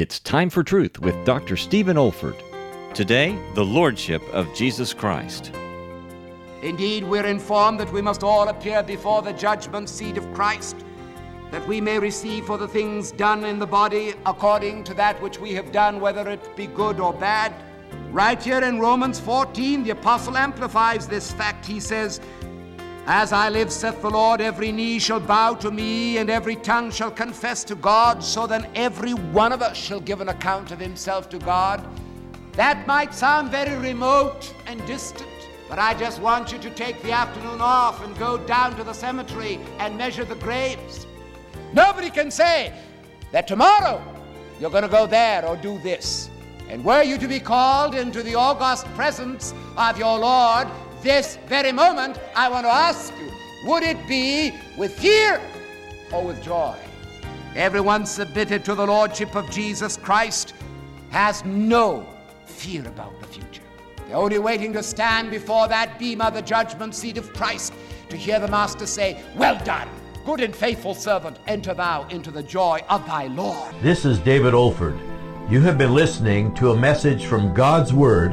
It's time for truth with Dr. Stephen Olford. Today, the Lordship of Jesus Christ. Indeed, we're informed that we must all appear before the judgment seat of Christ, that we may receive for the things done in the body according to that which we have done, whether it be good or bad. Right here in Romans 14, the apostle amplifies this fact. He says, As I live, saith the Lord, every knee shall bow to me, and every tongue shall confess to God. So then every one of us shall give an account of himself to God. That might sound very remote and distant, but I just want you to take the afternoon off and go down to the cemetery and measure the graves. Nobody can say that tomorrow you're going to go there or do this. And were you to be called into the august presence of your Lord this very moment, I want to ask you would it be with fear or with joy? Everyone submitted to the Lordship of Jesus Christ has no fear about the future. They're only waiting to stand before that bema of the judgment seat of Christ to hear the Master say, Well done, good and faithful servant, enter thou into the joy of thy Lord. This is David Olford. You have been listening to a message from God's Word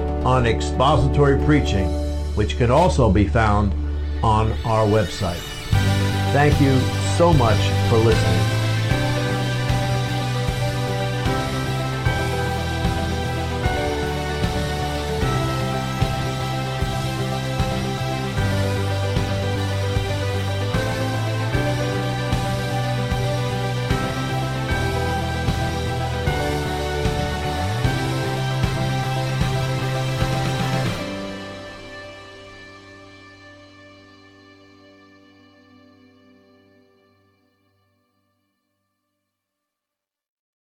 on expository preaching, which can also be found on our website. Thank you so much for listening.